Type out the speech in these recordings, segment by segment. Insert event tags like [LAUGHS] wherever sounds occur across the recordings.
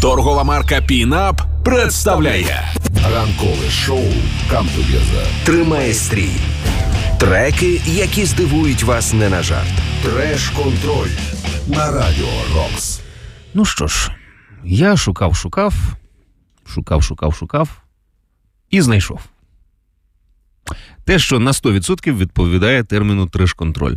Торгова марка Пінап представляє Ранкове шоу «Камтугеза». Тримає стрій. Треки, які здивують вас не на жарт. Треш-контроль на Радіо Рокс. Ну що ж, я шукав, шукав, шукав, шукав, шукав і знайшов. Те, що на 100% відповідає терміну треш-контроль.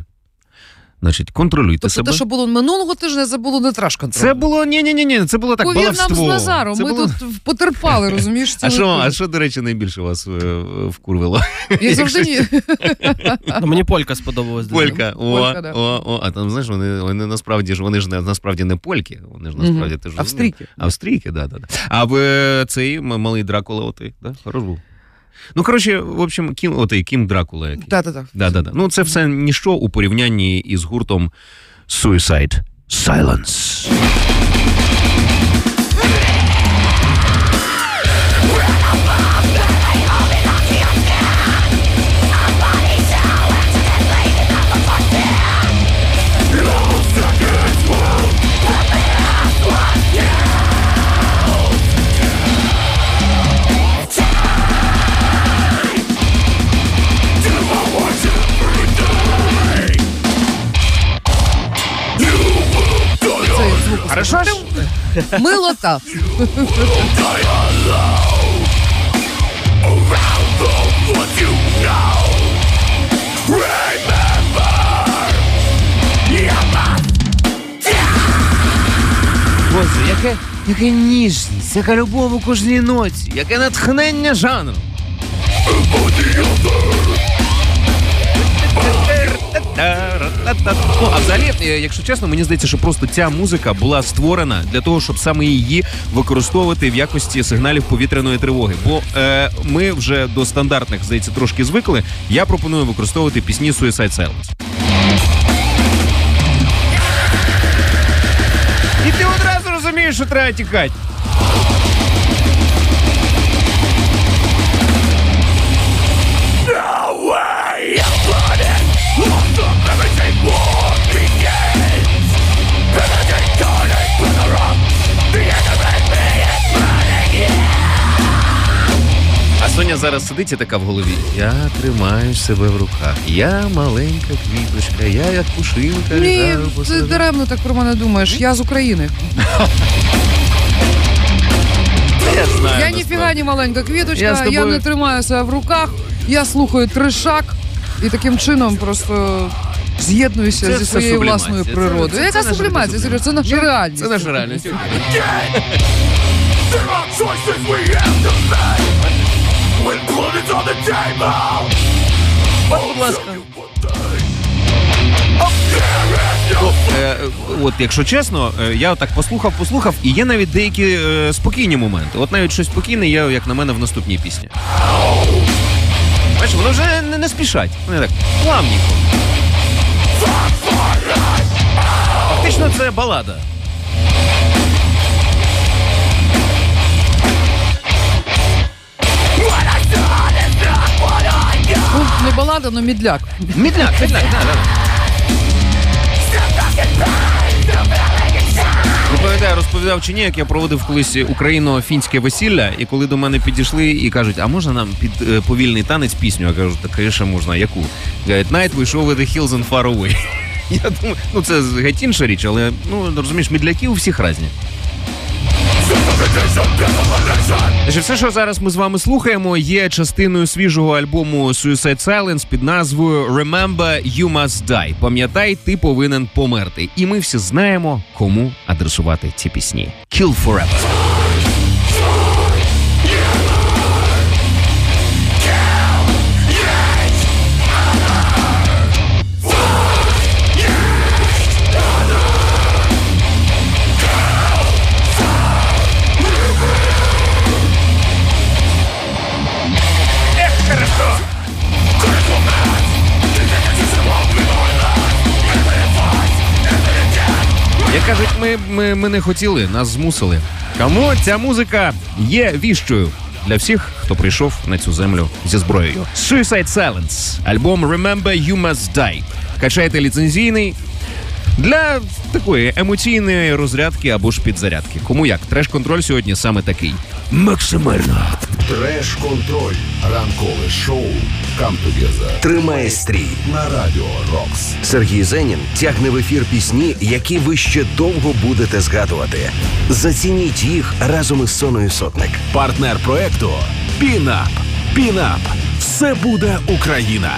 Значить, контролюйте Тобто себе. те, що було минулого тижня, це було не траш контроль. Це було ні, ні, ні, ні, це було так Повір нам з. Назаром. Це Ми було- тут потерпали, розумієш? [LAUGHS] А що, а що, до речі, найбільше вас е, вкурвило? Я завжди ні. Ну, мені полька сподобалась. Полька. О, Полька, да. о, о. А там, знаєш, вони, вони насправді ж вони ж не, насправді не польки, вони ж насправді ти ж Австрійки. Австрійки, да, да, да. А в цей малий Дракула, отий, да? Хорош був. Ну, коротше, в общем, Кім, отий, Кім Дракула який. Да-да-да. Да, да, да. Ну, це все ніщо у порівнянні із гуртом Suicide Silence. Хорошо ж? Милота. Боже, яке, яке ніжність, яка любов у кожній ноті, яке натхнення жанру. Ну, а взагалі, е, якщо чесно, мені здається, що просто ця музика була створена для того, щоб саме її використовувати в якості сигналів повітряної тривоги. Бо е, ми вже до стандартних, здається, трошки звикли. Я пропоную використовувати пісні Suicide Silence. І ти одразу розумієш, що треба тікати. Соня зараз сидить і така в голові. Я тримаю себе в руках. Я маленька квіточка, я як пушинка. Ні, ти даремно так про мене думаєш. Я з України. Я знаю. Я ніфіга не маленька квіточка, я, тобою- не тримаю себе в руках, я слухаю тришак і таким чином просто з'єднуюся Це зі своєю власною природою. це- Яка сублімація? Серйозно, Це наша реальність. Це наша реальність. Table. Будь ласка. Е, от, якщо чесно, е, я так послухав, послухав, і є навіть деякі е, спокійні моменти. От навіть щось спокійне є, як на мене, в наступній пісні. Бачиш, воно вже не, не спішать. Вони так плавненько. Фактично це балада. Ну, не балада, але мідляк. Мідляк, мідляк, да, да. Пам'ятаю, розповідав чи ні, як я проводив колись україно-фінське весілля, і коли до мене підійшли і кажуть, а можна нам під е, повільний танець пісню? Я кажу, так, звісно, можна, яку? Говорять, Night we show the hills and far away. [LAUGHS] Я думаю, ну це геть інша річ, але ну розумієш, мідляки у всіх різні. Значить, все, що зараз ми з вами слухаємо, є частиною свіжого альбому Suicide Silence під назвою Remember You Must Die. Пам'ятай, ти повинен померти. І ми всі знаємо, кому адресувати ці пісні. Kill Forever. Кажуть, ми, ми, ми не хотіли, нас змусили. Тому ця музика є віщою для всіх, хто прийшов на цю землю зі зброєю. Suicide Silence, альбом Remember You Must Die. Качайте ліцензійний. Для такої емоційної розрядки або ж підзарядки. Кому як? Треш-контроль сьогодні саме такий. Максимально. Треш-контроль. Ранкове шоу Come Тримає стрій. на Радіо Рокс. Сергій Зенін тягне в ефір пісні, які ви ще довго будете згадувати. Зацініть їх разом із Соною Сотник. Партнер проекту Пінап. Пінап. Все буде Україна.